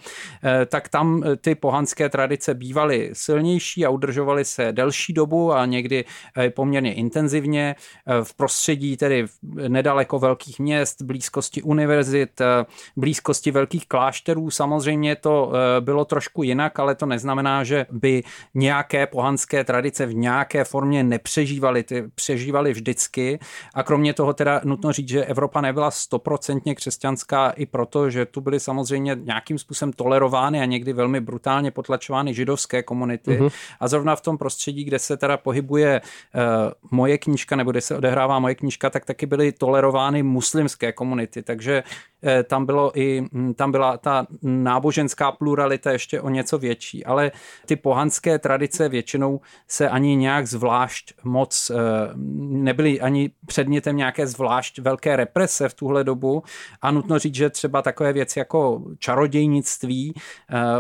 tak tam ty pohanské tradice bývaly silnější a udržovaly se delší dobu a někdy eh, poměrně intenzivně eh, v prostředí tedy nedaleko velkých měst, blízkosti univerzit, eh, blízkosti velkých klášterů. Samozřejmě to bylo trošku jinak, ale to neznamená, že by nějaké pohanské tradice v nějaké formě nepřežívaly, ty přežívaly vždycky. A kromě toho teda nutno říct, že Evropa nebyla stoprocentně křesťanská i proto, že tu byly samozřejmě nějakým způsobem tolerovány a někdy velmi brutálně potlačovány židovské komunity. Mm-hmm. A zrovna v tom prostředí, kde se teda pohybuje uh, moje knížka, nebo kde se odehrává moje knížka, tak taky byly tolerovány muslimské komunity, takže tam, bylo i, hm, tam byla ta náboženská pluralita ještě o něco větší, ale ty pohanské tradice většinou se ani nějak zvlášť moc uh, nebyly ani předmětem nějaké zvlášť velké represe v tuhle dobu a nutno říct, že třeba takové věci jako čarodějnictví,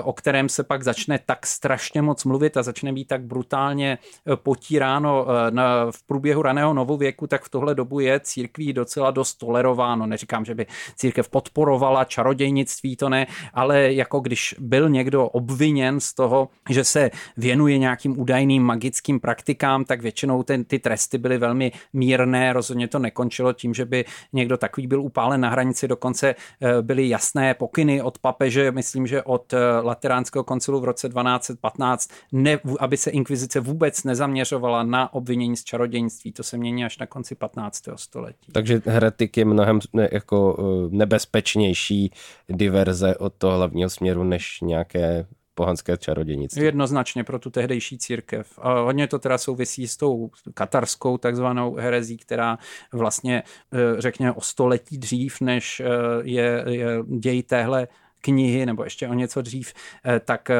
o kterém se pak začne tak strašně moc mluvit a začne být tak brutálně potíráno eh, v průběhu raného novověku, tak v tohle dobu je církví docela dost tolerováno. Neříkám, že by církev podporovala čarodějnictví, to ne, ale jako když byl někdo obviněn z toho, že se věnuje nějakým údajným magickým praktikám, tak většinou ten, ty tresty byly velmi mírné, rozhodně to nekončilo tím, že by někdo takový byl upálen na hranici, dokonce eh, byly jasné pokyny od papeže, myslím, že od eh, Lateránského koncilu v roce 1215, ne, aby se inkvizice vůbec nezaměřovala na obvinění z čarodějnictví. To se mění až na konci 15. století. Takže heretik je mnohem jako eh, nebezpečnější diverze od toho hlavního směru než nějaké pohanské čarodějnictví. Jednoznačně pro tu tehdejší církev. A hodně to teda souvisí s tou katarskou takzvanou herezí, která vlastně eh, řekněme o století dřív, než eh, je, je děj téhle knihy nebo ještě o něco dřív, eh, tak eh,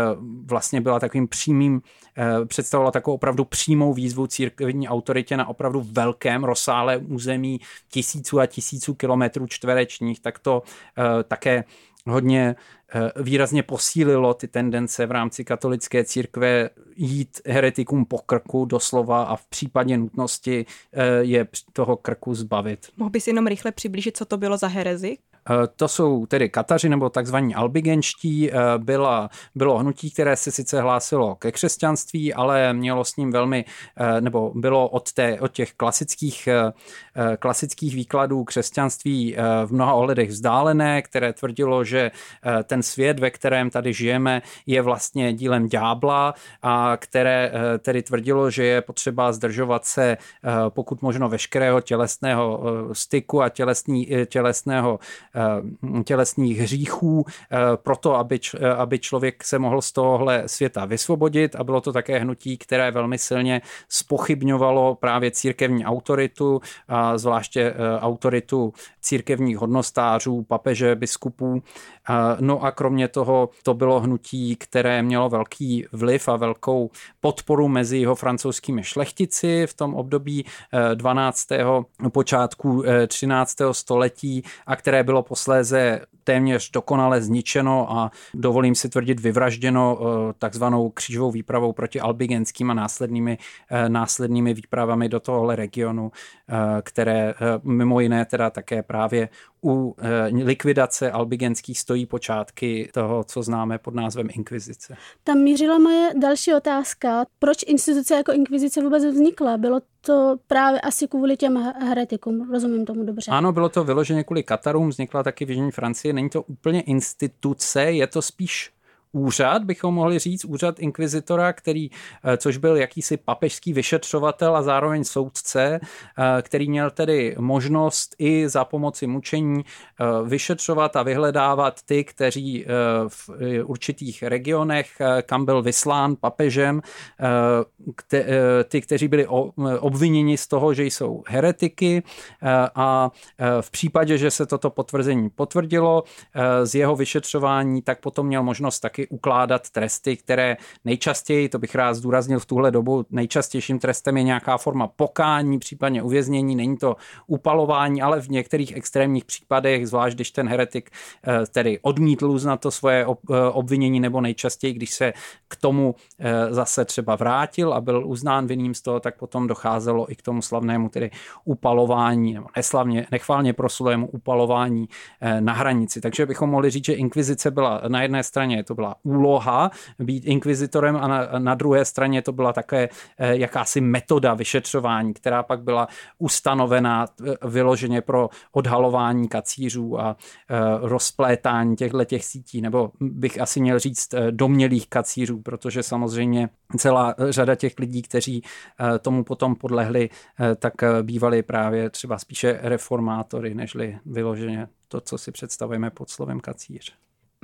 vlastně byla takovým přímým, eh, představovala takovou opravdu přímou výzvu církevní autoritě na opravdu velkém rozsáhlé území tisíců a tisíců kilometrů čtverečních, tak to také hodně výrazně posílilo ty tendence v rámci katolické církve jít heretikům po krku doslova a v případě nutnosti je toho krku zbavit. Mohl bys jenom rychle přiblížit, co to bylo za herezi? Eh, to jsou tedy Kataři nebo takzvaní albigenští. Eh, byla, bylo hnutí, které se sice hlásilo ke křesťanství, ale mělo s ním velmi, eh, nebo bylo od, té, od těch klasických, klasických výkladů křesťanství v mnoha ohledech vzdálené, které tvrdilo, že ten svět, ve kterém tady žijeme, je vlastně dílem ďábla a které tedy tvrdilo, že je potřeba zdržovat se pokud možno veškerého tělesného styku a tělesný, tělesného tělesných hříchů, eh, proto aby, eh, aby člověk se mohl z tohohle světa vysvobodit a bylo to také hnutí, které velmi silně spochybňovalo právě církevní autoritu, a zvláště autoritu církevních hodnostářů, papeže, biskupů. No a kromě toho to bylo hnutí, které mělo velký vliv a velkou podporu mezi jeho francouzskými šlechtici v tom období 12. počátku 13. století a které bylo posléze téměř dokonale zničeno a dovolím si tvrdit vyvražděno eh, takzvanou křížovou výpravou proti albigenským a následnými, eh, následnými výpravami do tohohle regionu, eh, které mimo jiné teda také právě u likvidace albigenských stojí počátky toho, co známe pod názvem inkvizice. Tam mířila moje další otázka. Proč instituce jako inkvizice vůbec vznikla? Bylo to právě asi kvůli těm heretikům, rozumím tomu dobře. Ano, bylo to vyloženě kvůli Katarům, vznikla taky v Jižní Francii. Není to úplně instituce, je to spíš úřad, bychom mohli říct, úřad inkvizitora, který, eh, což byl jakýsi papežský vyšetřovatel a zároveň soudce, eh, který měl tedy možnost i za pomoci mučení eh, vyšetřovat a vyhledávat ty, kteří v určitých regionech, kam byl vyslán papežem, ty, kteří byli obviněni z toho, že jsou heretiky a v případě, že se toto potvrzení potvrdilo z jeho vyšetřování, tak potom měl možnost taky taky ukládat tresty, které nejčastěji, to bych rád zdůraznil v tuhle dobu, nejčastějším trestem je nějaká forma pokání, případně uvěznění, není to upalování, ale v některých extrémních případech, zvlášť když ten heretik eh, tedy odmítl uznat to svoje eh, obvinění, nebo nejčastěji, když se k tomu eh, zase třeba vrátil a byl uznán vinným z toho, tak potom docházelo i k tomu slavnému tedy upalování, nebo neslavně, nechválně prosulému upalování na hranici. Takže bychom mohli říct, že inkvizice byla na jedné straně to byla úloha být inkvizitorem a na, na druhé straně to byla také eh, jakási metoda vyšetřování, která pak byla ustanovená eh, vyloženě pro odhalování kacířů a eh, rozplétání těchto těch sítí, nebo bych asi měl říct domělých kacířů, protože samozřejmě celá řada těch lidí, kteří tomu potom podlehli, tak bývali právě třeba spíše reformátory, nežli vyloženě to, co si představujeme pod slovem kacíř.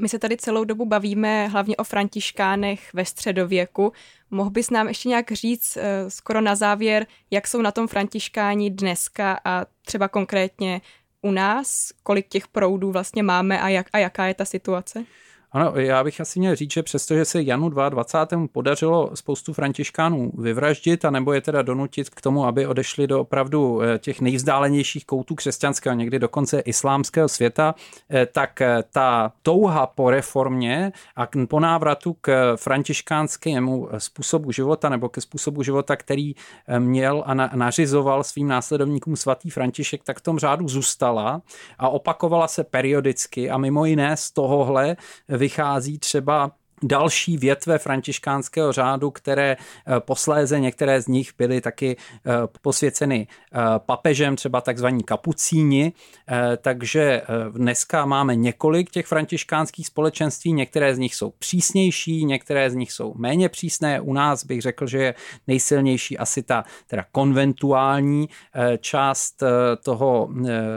My se tady celou dobu bavíme hlavně o františkánech ve středověku. Mohl bys nám ještě nějak říct eh, skoro na závěr, jak jsou na tom františkáni dneska a třeba konkrétně u nás, kolik těch proudů vlastně máme a, jak, a jaká je ta situace? Ano, já bych asi měl říct, že přestože se Janu 22. podařilo spoustu františkánů vyvraždit a nebo je teda donutit k tomu, aby odešli do opravdu eh, těch nejvzdálenějších koutů křesťanského, někdy dokonce islámského světa, eh, tak eh, ta touha po reformě a po návratu k františkánskému způsobu života nebo ke způsobu života, který měl a nařizoval svým následovníkům svatý František, tak v tom řádu zůstala a opakovala se periodicky a mimo jiné z tohohle vychází třeba další větve františkánského řádu, které eh, posléze některé z nich byly taky eh, posvěceny eh, papežem, třeba takzvaní kapucíni, takže dneska máme několik těch františkánských společenství, některé z nich jsou přísnější, některé z nich jsou méně přísné. U nás bych řekl, že je nejsilnější asi ta teda konventuální část toho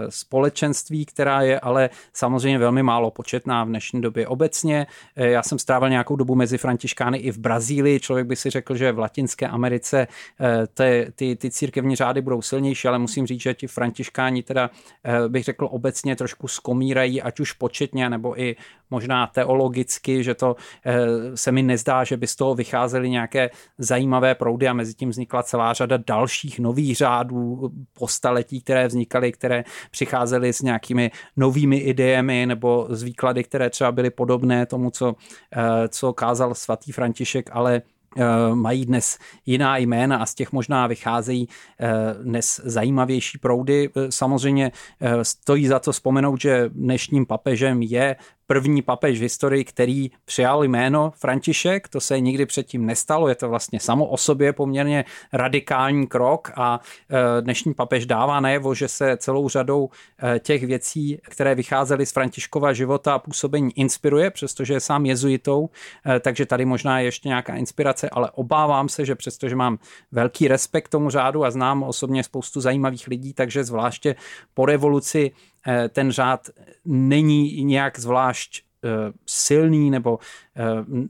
společenství, která je ale samozřejmě velmi málo početná v dnešní době obecně. Já jsem strávil nějakou dobu mezi františkány i v Brazílii. Člověk by si řekl, že v Latinské Americe eh, ty, ty, ty církevní řády budou silnější, ale musím říct, že ti františkáni teda eh, bych řekl obecně trošku skomírají, ať už početně, nebo i možná teologicky, že to se mi nezdá, že by z toho vycházely nějaké zajímavé proudy a mezi tím vznikla celá řada dalších nových řádů po staletí, které vznikaly, které přicházely s nějakými novými idejemi nebo z výklady, které třeba byly podobné tomu, co, co kázal svatý František, ale Eh, mají dnes jiná jména a z těch možná vycházejí eh, dnes zajímavější proudy. Eh, samozřejmě stojí za to vzpomenout, že dnešním papežem je první papež v historii, který přijal jméno František, to se nikdy předtím nestalo, je to vlastně samo o sobě poměrně radikální krok a e, dnešní papež dává najevo, že se celou řadou e, těch věcí, které vycházely z Františkova života a působení inspiruje, přestože je sám jezuitou, e, takže tady možná je ještě nějaká inspirace, ale obávám se, že přestože mám velký respekt tomu řádu a znám osobně spoustu zajímavých lidí, takže zvláště po revoluci ten řád není nějak zvlášť eh, silný nebo eh,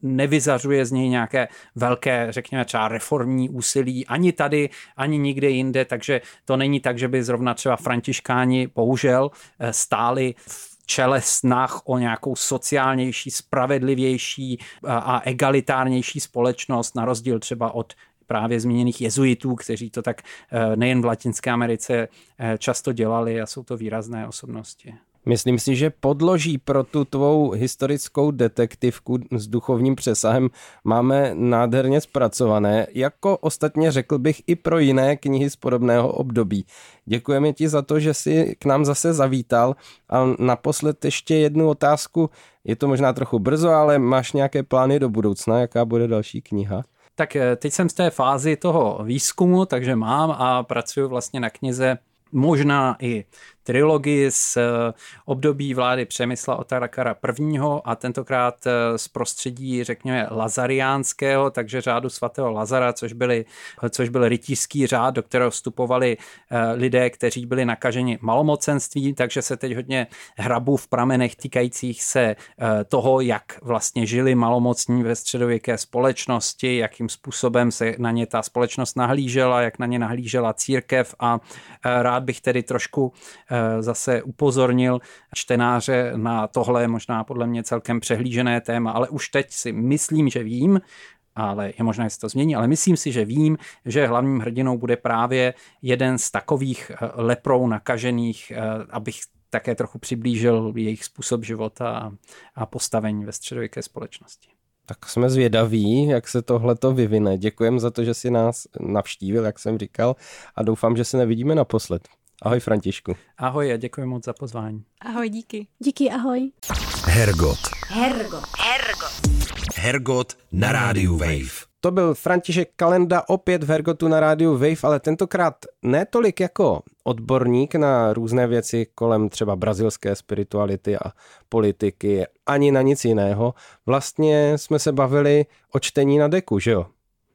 nevyzařuje z něj nějaké velké, řekněme třeba reformní úsilí ani tady, ani nikde jinde, takže to není tak, že by zrovna třeba františkáni bohužel stáli v čele snah o nějakou sociálnější, spravedlivější a egalitárnější společnost, na rozdíl třeba od právě zmíněných jezuitů, kteří to tak eh, nejen v Latinské Americe eh, často dělali a jsou to výrazné osobnosti. Myslím si, že podloží pro tu tvou historickou detektivku s duchovním přesahem máme nádherně zpracované, jako ostatně řekl bych i pro jiné knihy z podobného období. Děkujeme ti za to, že jsi k nám zase zavítal a naposled ještě jednu otázku. Je to možná trochu brzo, ale máš nějaké plány do budoucna? Jaká bude další kniha? Tak eh, teď jsem z té fázi toho výzkumu, takže mám a pracuji vlastně na knize možná i trilogii z eh, období vlády Přemysla Otarakara I. a tentokrát eh, z prostředí, řekněme, lazariánského, takže řádu svatého Lazara, což, byly, což byl rytířský řád, do kterého vstupovali eh, lidé, kteří byli nakaženi malomocenství, takže se teď hodně hrabu v pramenech týkajících se toho, jak vlastně žili malomocní ve středověké společnosti, jakým způsobem se na ně ta společnost nahlížela, jak na ně nahlížela církev a rád bych tedy trošku Eh, zase upozornil čtenáře na tohle možná podle mě celkem přehlížené téma, ale už teď si myslím, že vím, ale je možné, že se to změní, ale myslím si, že vím, že hlavním hrdinou bude právě jeden z takových eh, leprou nakažených, eh, abych také trochu přiblížil jejich způsob života a postavení ve středověké společnosti. Tak jsme zvědaví, jak se tohle to vyvine. Děkujem za to, že si nás navštívil, jak jsem říkal, a doufám, že se nevidíme naposled. Ahoj Františku. Ahoj a děkuji moc za pozvání. Ahoj, díky. Díky, ahoj. Hergot. Hergot. Hergot. Hergot na rádiu Wave. To byl František Kalenda opět v Hergotu na rádiu Wave, ale tentokrát ne tolik jako odborník na různé věci kolem třeba brazilské spirituality a politiky, ani na nic jiného. Vlastně jsme se bavili o čtení na deku, že jo?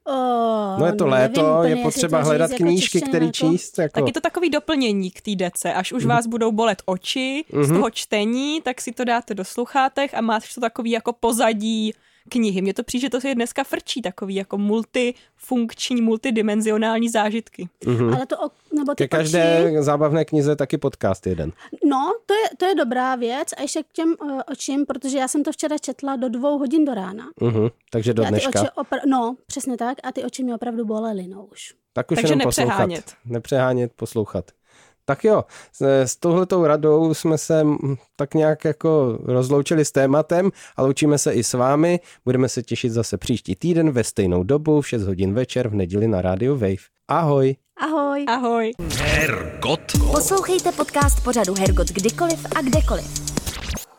Oh, no je to léto, je potřeba hledat jako knížky, které jako... číst. Jako... Tak je to takový doplnění k té dece. Až už mm. vás budou bolet oči mm-hmm. z mhm. toho čtení, tak si to dáte do sluchátek a máš to takový jako pozadí knihy. Mně to přijde, že to je dneska frčí takový jako multifunkční, multidimenzionální zážitky. Mm-hmm. Ale to, nebo ty Ke každé oči... zábavné knize taky podcast jeden. No, to je, to je dobrá věc a ještě k těm uh, očím, protože já jsem to včera četla do dvou hodin do rána. Mm-hmm. Takže do dneška. Oči opra- no, přesně tak a ty oči mi opravdu bolely, no už. Tak už Takže jenom nepřehánět. poslouchat. Nepřehánět, poslouchat. Tak jo, s, touhletou radou jsme se tak nějak jako rozloučili s tématem a loučíme se i s vámi. Budeme se těšit zase příští týden ve stejnou dobu v 6 hodin večer v neděli na rádiu Wave. Ahoj. Ahoj. Ahoj. Hergot. Poslouchejte podcast pořadu Hergot kdykoliv a kdekoliv.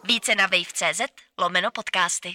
Více na wave.cz lomeno podcasty.